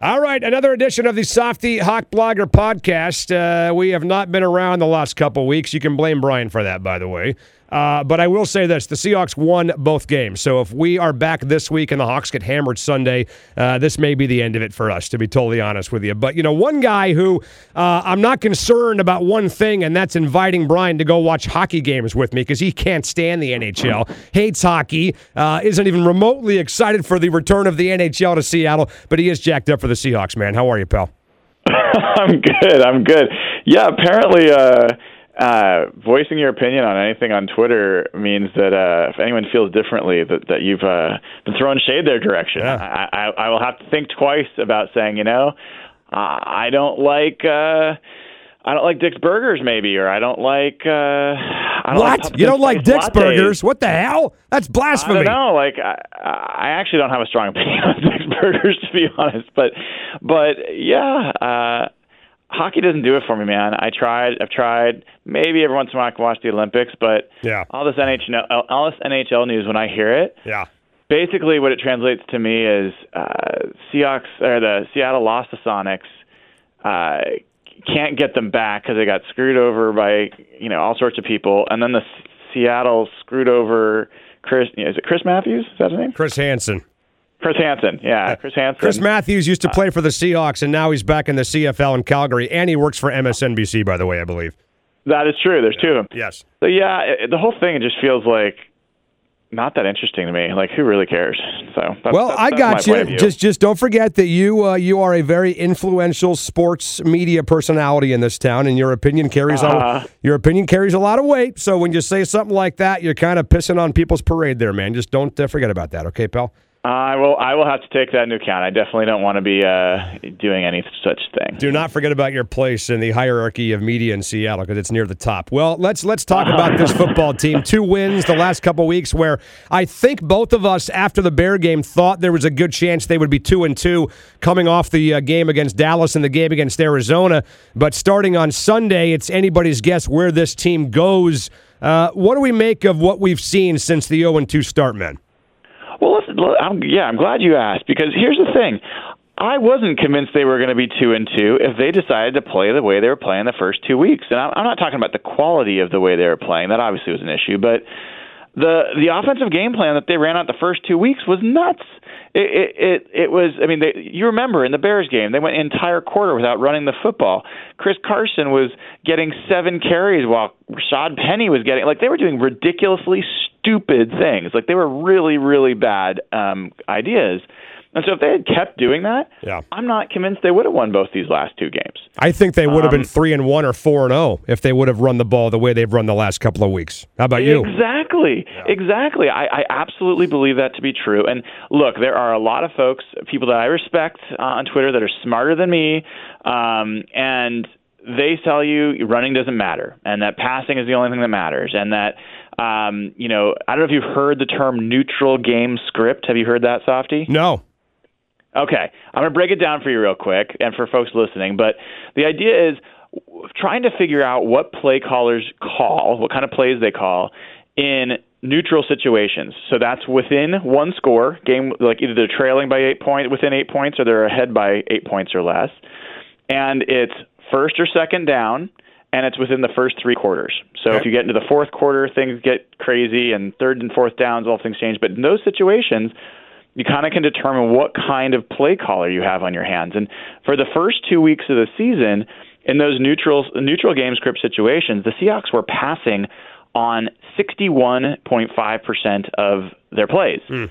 All right, another edition of the Softy Hawk Blogger podcast. Uh, we have not been around the last couple weeks. You can blame Brian for that, by the way. Uh, but I will say this the Seahawks won both games. So if we are back this week and the Hawks get hammered Sunday, uh, this may be the end of it for us, to be totally honest with you. But, you know, one guy who uh, I'm not concerned about one thing, and that's inviting Brian to go watch hockey games with me because he can't stand the NHL, hates hockey, uh, isn't even remotely excited for the return of the NHL to Seattle, but he is jacked up for the Seahawks, man. How are you, pal? I'm good. I'm good. Yeah, apparently, uh, voicing your opinion on anything on Twitter means that uh, if anyone feels differently, that that you've uh, been throwing shade their direction. Yeah. I, I, I will have to think twice about saying, you know, uh, I don't like. Uh, I don't like Dick's Burgers, maybe, or I don't like. Uh, I don't What? pumpkin you don't like Dick's lattes. Burgers? What the hell? That's I blasphemy. don't know. Like, I, I actually don't have a strong opinion on Dick's Burgers, to be honest. But, but yeah, uh, hockey doesn't do it for me, man. I tried. I've tried. Maybe every once in a while I can watch the Olympics, but Yeah. all this NHL, all this NHL news when I hear it, Yeah. basically what it translates to me is uh, Seahawks or the Seattle lost the Sonics. Uh, can't get them back because they got screwed over by you know all sorts of people, and then the S- Seattle screwed over Chris. Is it Chris Matthews? Is that his name? Chris Hansen. Chris Hansen. Yeah, Chris Hansen. Chris Matthews used to play for the Seahawks, and now he's back in the CFL in Calgary, and he works for MSNBC, by the way, I believe. that is true. There's two of them. Yes. So yeah, it, the whole thing just feels like not that interesting to me. Like who really cares? So that's, Well, that's, I got my point of you. Just, just don't forget that you, uh, you are a very influential sports media personality in this town, and your opinion carries Uh-huh. a, your opinion carries a lot of weight. So when you say something like that, you're kind of pissing on people's parade, there, man. Just don't uh, forget about that, okay, pal? I will. I will have to take that into account. I definitely don't want to be uh, doing any such thing. Do not forget about your place in the hierarchy of media in Seattle because it's near the top. Well, let's let's talk about this football team. Two wins the last couple weeks, where I think both of us after the Bear game thought there was a good chance they would be two and two coming off the uh, game against Dallas and the game against Arizona. But starting on Sunday, it's anybody's guess where this team goes. Uh, what do we make of what we've seen since the 0 2 start, man? I'm, yeah, I'm glad you asked because here's the thing. I wasn't convinced they were going to be two and two if they decided to play the way they were playing the first two weeks. And I'm not talking about the quality of the way they were playing. That obviously was an issue, but the the offensive game plan that they ran out the first two weeks was nuts. It it it, it was. I mean, they, you remember in the Bears game, they went an entire quarter without running the football. Chris Carson was getting seven carries while Rashaad Penny was getting like they were doing ridiculously stupid things. Like they were really really bad um, ideas. And so if they had kept doing that, Yeah. I'm not convinced they would have won both these last two games. I think they would have Um, been three and one or four and zero if they would have run the ball the way they've run the last couple of weeks. How about you? Exactly. Exactly. I, I absolutely believe that to be true. And look, there are a lot of folks, people that I respect uh, on Twitter that are smarter than me, um, and they tell you running doesn't matter, and that passing is the only thing that matters, and that. Um, you know, I don't know if you've heard the term neutral game script. Have you heard that, Softy? No. Okay, I'm going to break it down for you real quick and for folks listening. But the idea is trying to figure out what play callers call, what kind of plays they call in neutral situations. So that's within one score game, like either they're trailing by eight points, within eight points, or they're ahead by eight points or less, and it's first or second down. And it's within the first three quarters. So if you get into the fourth quarter, things get crazy, and third and fourth downs, all things change. But in those situations, you kind of can determine what kind of play caller you have on your hands. And for the first two weeks of the season, in those neutral neutral game script situations, the Seahawks were passing on 61.5% of their plays. Hmm.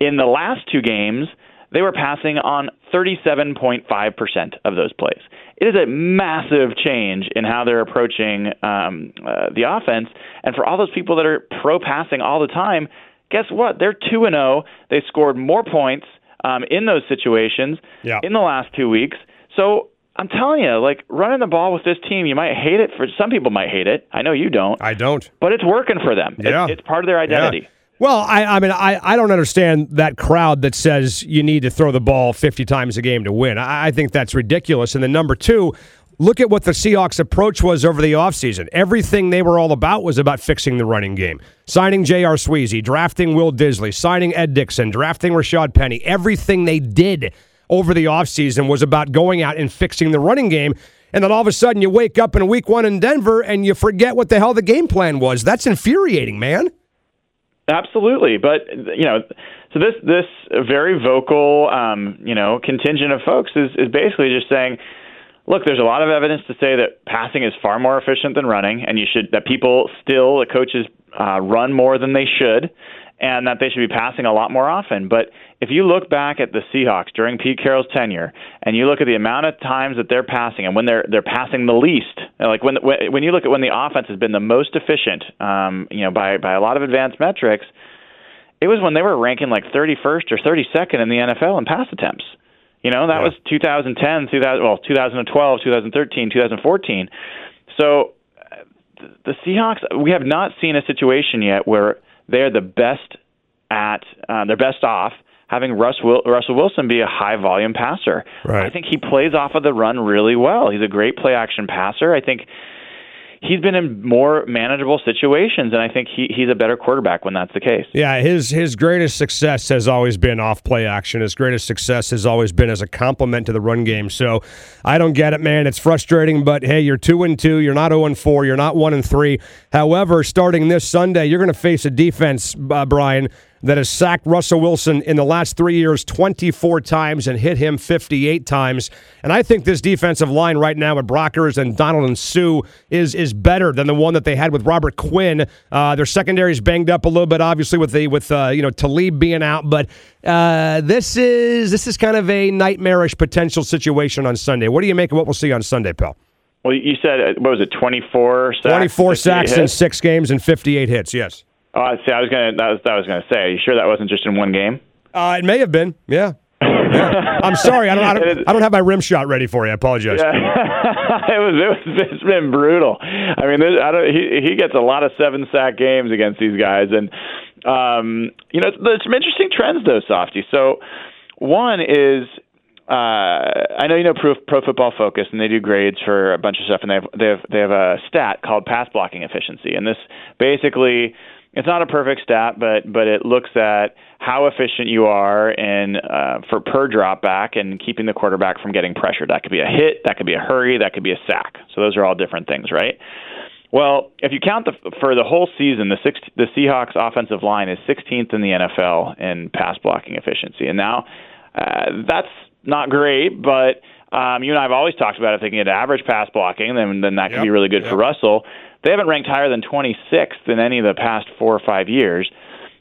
In the last two games, they were passing on 37.5% of those plays. It is a massive change in how they're approaching um, uh, the offense. And for all those people that are pro passing all the time, guess what? They're 2 and 0. They scored more points um, in those situations Yeah. in the last two weeks. So I'm telling you, like running the ball with this team, you might hate it. For some people, might hate it. I know you don't, I don't. but it's working for them. It's- Yeah. It's, part of their identity. Yeah. Well, I, I mean, I, I don't understand that crowd that says you need to throw the ball 50 times a game to win. I, I think that's ridiculous. And then number two, look at what the Seahawks' approach was over the offseason. Everything they were all about was about fixing the running game. Signing J.R. Sweezy, drafting Will Dissly, signing Ed Dickson, drafting Rashaad Penny. Everything they did over the offseason was about going out and fixing the running game. And then all of a sudden you wake up in week one in Denver and you forget what the hell the game plan was. That's infuriating, man. Absolutely, but you know, so this this very vocal, um, you know, contingent of folks is is basically just saying, look, there's a lot of evidence to say that passing is far more efficient than running, and you should that people still the coaches uh, run more than they should, and that they should be passing a lot more often. But if you look back at the Seahawks during Pete Carroll's tenure, and you look at the amount of times that they're passing, and when they're they're passing the least, like when when you look at when the offense has been the most efficient, um, you know, by by a lot of advanced metrics, it was when they were ranking like 31st or 32nd in the NFL in pass attempts. You know, that yeah. was 2010, 2000, well, 2012, 2013, 2014. So the Seahawks, we have not seen a situation yet where they're the best at, uh, they're best off having Russ Will- Russell Wilson be a high volume passer. Right. I think he plays off of the run really well. He's a great play action passer. I think he's been in more manageable situations, and I think he, he's a better quarterback when that's the case. Yeah, his his greatest success has always been off play action. His greatest success has always been as a complement to the run game. So I don't get it, man. It's frustrating, but hey, you're two and two. You're not zero and four. You're not one and three. However, starting this Sunday, you're going to face a defense, uh, Brian, that has sacked Russell Wilson in the last three years 24 times and hit him 58 times. And I think this defensive line right now with Brockers and Donald and Suh is is better than the one that they had with Robert Quinn. Uh, their secondary is banged up a little bit, obviously with the with uh, you know Talib being out, but uh, this is this is kind of a nightmarish potential situation on Sunday. What do you make of what we'll see on Sunday, pal? Well, you said uh, what was it, 24 sacks? 24 sacks in six games and 58 hits. Yes. Oh, I see. I was gonna. That was. That was gonna say. Are you sure that wasn't just in one game? Uh, it may have been. Yeah. yeah. I'm sorry. I don't, I don't. I don't have my rim shot ready for you. I apologize. Yeah. it was. It was. It's been brutal. I mean, I don't. He he gets a lot of seven sack games against these guys, and um, you know, there's some interesting trends though, Softy. So, one is uh, I know you know Pro, Pro Football Focus, and they do grades for a bunch of stuff, and they have they have they have a stat called pass blocking efficiency, and this basically it's not a perfect stat, but but it looks at how efficient you are in uh, for per drop back and keeping the quarterback from getting pressured. That could be a hit, that could be a hurry, that could be a sack. So those are all different things, right? Well, if you count the for the whole season, the six, the Seahawks offensive line is 16th in the NFL in pass blocking efficiency, and now uh, that's not great, but um, you and I have always talked about if they can get average pass blocking, then then that could yep. be really good yep. for Russell. They haven't ranked higher than 26th in any of the past four or five years.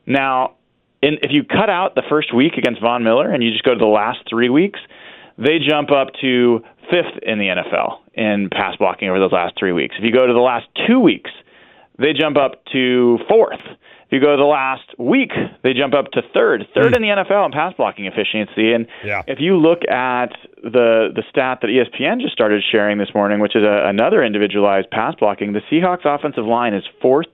Now, in, if you cut out the first week against Von Miller and you just go to the last three weeks, they jump up to fifth in the NFL in pass blocking over those last three weeks. If you go to the last two weeks, they jump up to fourth. If you go to the last week, they jump up to third, third mm. in the NFL in pass blocking efficiency. And yeah. if you look at the the stat that ESPN just started sharing this morning, which is a, another individualized pass blocking, the Seahawks offensive line is fourth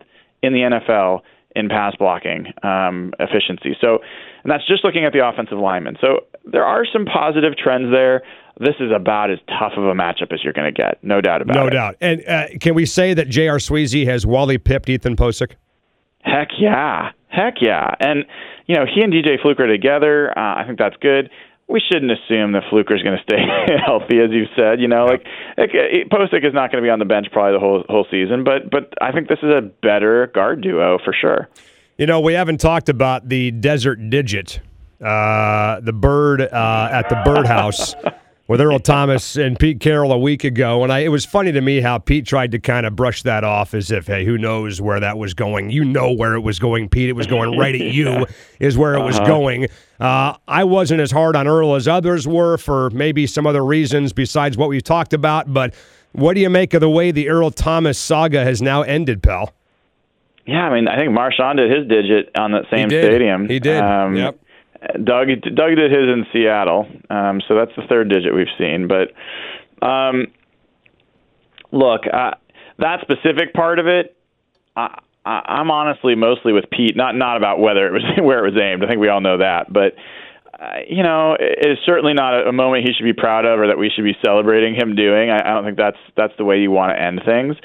in the NFL in pass blocking um, efficiency. So, and that's just looking at the offensive linemen. So there are some positive trends there. This is about as tough of a matchup as you're going to get, no doubt about no it. No doubt. And uh, can we say that J.R. Sweezy has Wally pipped Ethan Pocic? Heck yeah. Heck yeah. And, you know, he and DJ Fluker together, uh, I think that's good. We shouldn't assume that Fluker's going to stay healthy, as you said. You know, like, like Pocic is not going to be on the bench probably the whole whole season, but but I think this is a better guard duo for sure. You know, we haven't talked about the Desert Digit, uh, the bird uh, at the birdhouse. with Earl Thomas and Pete Carroll a week ago, and I, it was funny to me how Pete tried to kind of brush that off as if, hey, who knows where that was going? You know where it was going, Pete. It was going right at you, is where it was uh-huh. going. Uh, I wasn't as hard on Earl as others were for maybe some other reasons besides what we've talked about. But what do you make of the way the Earl Thomas saga has now ended, pal? Yeah, I mean, I think Marshawn did his digit on that same he stadium. He did. Um, yep. Doug Doug did his in Seattle, um, so that's the third digit we've seen. But um, look, uh, that specific part of it, I, I, I'm honestly mostly with Pete. Not not about whether it was where it was aimed. I think we all know that, but. Uh, you know, it is certainly not a, moment he should be proud of, or that we should be celebrating him doing. I, I don't think that's that's the way you want to end things.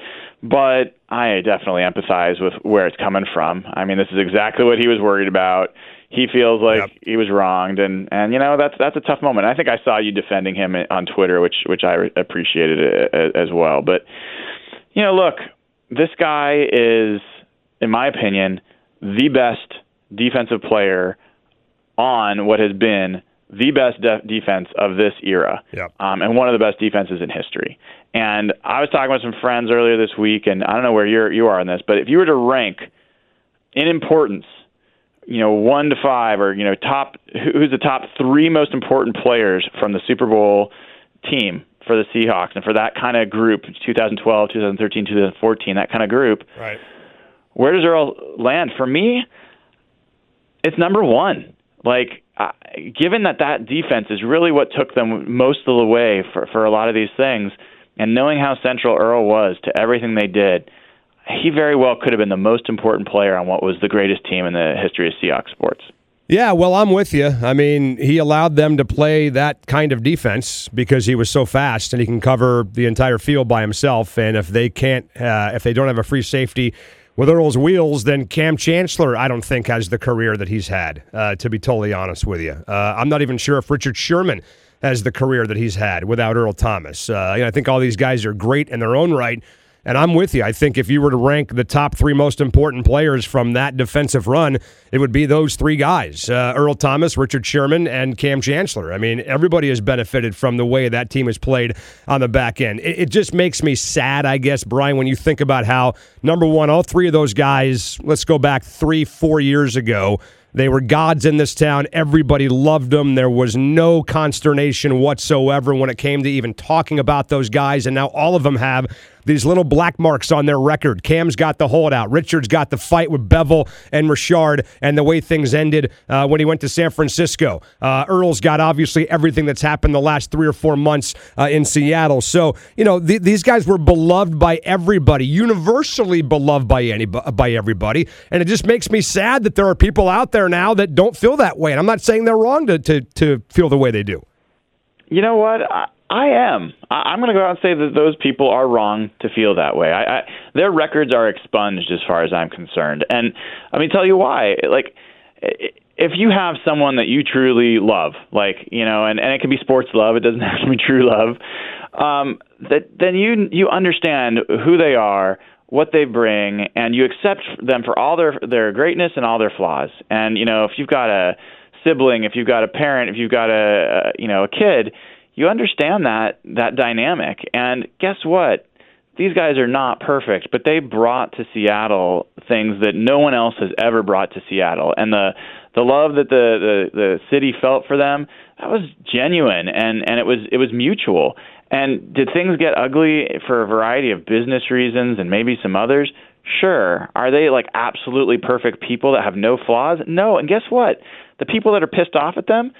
But I definitely empathize with where it's coming from. I mean, this is exactly what he was worried about he feels like Yep. he was wronged, and and you know that's that's a tough moment. I think I saw you defending him on Twitter, which which I appreciated uh, as well. But you know, look, this guy is, in my opinion, the best defensive player on what has been the best de- defense of this era, Yep. um, and one of the best defenses in history. And I was talking with some friends earlier this week, and I don't know where you're you are on this, but if you were to rank in importance, you know, one to five, or you know, top who's the top three most important players from the Super Bowl team for the Seahawks, and for that kind of group, 2012, 2013, 2014, that kind of group, Right. where does Earl land? For me, it's number one. Like, uh, given that that defense is really what took them most of the way for for a lot of these things, and knowing how central Earl was to everything they did, he very well could have been the most important player on what was the greatest team in the history of Seahawks sports. Yeah, well, I'm with you. I mean, he allowed them to play that kind of defense because he was so fast and he can cover the entire field by himself. And if they can't, uh, if they don't have a free safety with Earl's wheels, then Kam Chancellor, I don't think, has the career that he's had, uh, to be totally honest with you. Uh, I'm not even sure if Richard Sherman has the career that he's had without Earl Thomas. Uh, you know, I think all these guys are great in their own right. And I'm with you. I think if you were to rank the top three most important players from that defensive run, it would be those three guys uh, Earl Thomas, Richard Sherman, and Kam Chancellor. I mean, everybody has benefited from the way that team has played on the back end. It, it just makes me sad, I guess, Brian, when you think about how, number one, all three of those guys, let's go back three, four years ago, they were gods in this town. Everybody loved them. There was no consternation whatsoever when it came to even talking about those guys. And now all of them have these little black marks on their record. Kam's got the holdout. Richard's got the fight with Bevell and Richard and the way things ended uh, when he went to San Francisco. Uh, Earl's got obviously everything that's happened the last three or four months uh, in Seattle. So, you know, th- these guys were beloved by everybody, universally beloved by, any- by everybody. And it just makes me sad that there are people out there now that don't feel that way. And I'm not saying they're wrong to, to, to feel the way they do. You know what? I, I am. I, I'm going to go out and say that those people are wrong to feel that way. I, I, their records are expunged as far as I'm concerned, and let me tell you why. Like, if you have someone that you truly love, like you know, and, and it can be sports love, it doesn't have to be true love. Um, that then you you understand who they are, what they bring, and you accept them for all their their greatness and all their flaws. And you know, if you've got a sibling, if you've got a parent, if you've got a, you know a kid, you understand that that dynamic. And guess what? These guys are not perfect, but they brought to Seattle things that no one else has ever brought to Seattle. And the the love that the, the the city felt for them that was genuine and and it was it was mutual. And did things get ugly for a variety of business reasons and maybe some others? Sure. Are they like absolutely perfect people that have no flaws? No. And guess what? The people that are pissed off at them,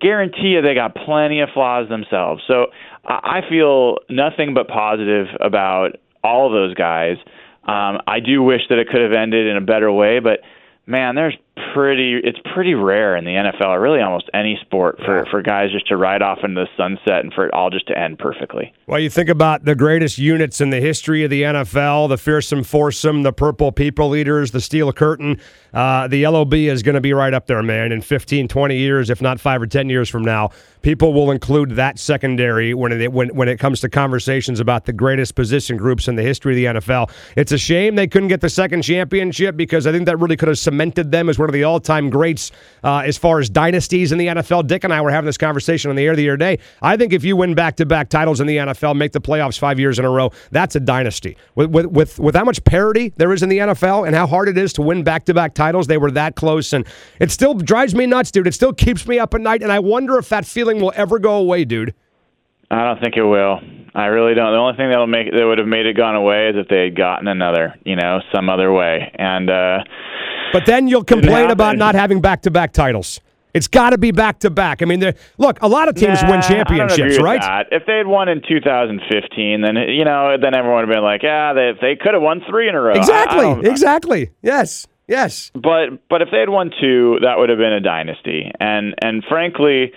guarantee you they got plenty of flaws themselves. So I feel nothing but positive about all those guys. Um, I do wish that it could have ended in a better way, but man, there's pretty it's pretty rare in the NFL or really almost any sport for for guys just to ride off into the sunset and for it all just to end perfectly. Well, you think about the greatest units in the history of the NFL the fearsome foursome, the purple people eaters, the steel curtain. Uh, the LOB is going to be right up there, man. In 15, 20 years, if not five or 10 years from now, people will include that secondary when it, when, when it comes to conversations about the greatest position groups in the history of the NFL. It's a shame they couldn't get the second championship because I think that really could have cemented them as one of the all time greats uh, as far as dynasties in the NFL. Dick and I were having this conversation on the air the other day. I think if you win back to back titles in the NFL, make the playoffs five years in a row, that's a dynasty. With, with, with, with how much parity there is in the NFL and how hard it is to win back to back titles, they were that close. And it still drives me nuts, dude. It still keeps me up at night. And I wonder if that feeling will ever go away, dude. I don't think it will. I really don't. The only thing that'll make that would have made it gone away is if they had gotten another, you know, some other way. And uh But then you'll complain about not having back to back titles. It's got to be back to back. I mean, look, a lot of teams Nah, win I championships, right? that. If they had won in 2015, then you know, then everyone would have been like, yeah, they they could have won three in a row. I- I Exactly. Um, exactly. Yes. Yes. But but if they had won two, that would have been a dynasty. And and frankly,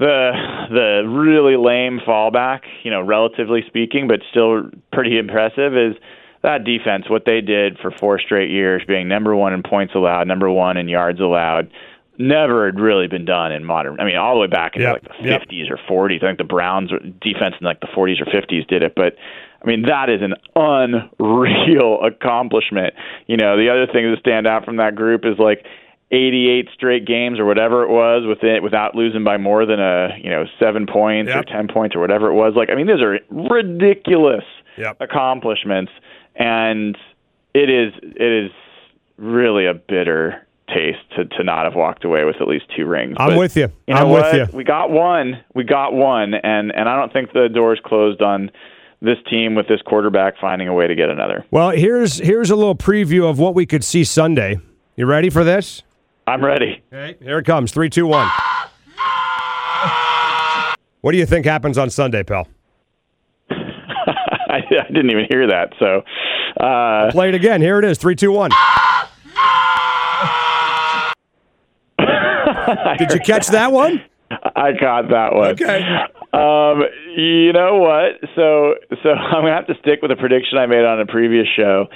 the the really lame fallback, you know, relatively speaking, but still pretty impressive, is that defense, what they did for four straight years, being number one in points allowed, number one in yards allowed, never had really been done in modern. I mean, all the way back in Yep, like the yep. 50s or 40s. I think the Browns defense in like the 40s or 50s did it, but I mean that is an unreal accomplishment. You know, the other thing that stand out from that group is like 88 straight games or whatever it was with it without losing by more than a you know seven points Yep. or 10 points or whatever it was. Like I mean, those are ridiculous Yep. accomplishments, and it is it is really a bitter taste to, to not have walked away with at least two rings. I'm But with you. You know I'm what? with you. We got one. We got one, and and I don't think the door's closed on this team with this quarterback finding a way to get another. Well, here's here's a little preview of what we could see Sunday. You ready for this? I'm ready. Okay. Here it comes. Three, two, one. What do you think happens on Sunday, pal? Didn't even hear that. So, uh, Play it again. Here it is. Three, two, one. Did you catch that one? I caught that one. Okay. Um, you know what? So, so I'm gonna have to stick with a prediction I made on a previous show,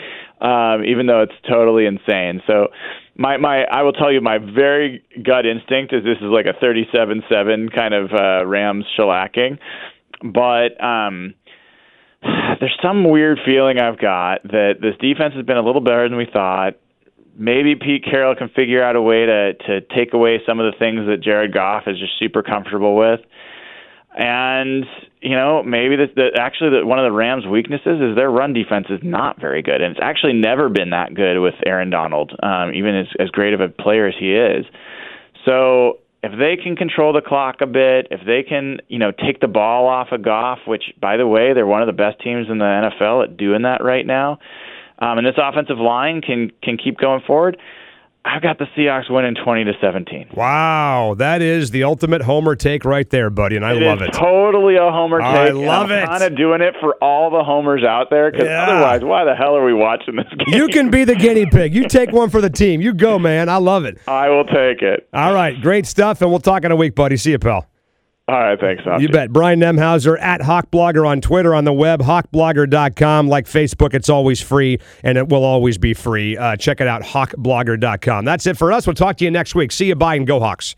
um, even though it's totally insane. So, my my I will tell you my very gut instinct is this is like a 37-7 kind of uh, Rams shellacking, but um, there's some weird feeling I've got that this defense has been a little better than we thought. Maybe Pete Carroll can figure out a way to to take away some of the things that Jared Goff is just super comfortable with. And you know, maybe the, the actually the, one of the Rams' weaknesses is their run defense is not very good, and it's actually never been that good with Aaron Donald, um, even as as great of a player as he is. So if they can control the clock a bit, if they can, you know, take the ball off of Goff, which by the way, they're one of the best teams in the NFL at doing that right now, um, and this offensive line can can keep going forward. I've got the Seahawks winning twenty to seventeen. Wow, that is the ultimate homer take right there, buddy, and I It love is it. totally a homer take. I love I'm it. Kind of doing it for all the homers out there, because Yeah. otherwise, why the hell are we watching this game? You can be the guinea pig. You take one for the team. You go, man. I love it. I will take it. All right, great stuff, and we'll talk in a week, buddy. See you, pal. All right, thanks. You bet. Brian Nemhauser at Hawkblogger on Twitter, on the web, hawkblogger.com. Like Facebook, it's always free, and it will always be free. Uh, check it out, hawkblogger.com. That's it for us. We'll talk to you next week. See you. Bye, and go Hawks.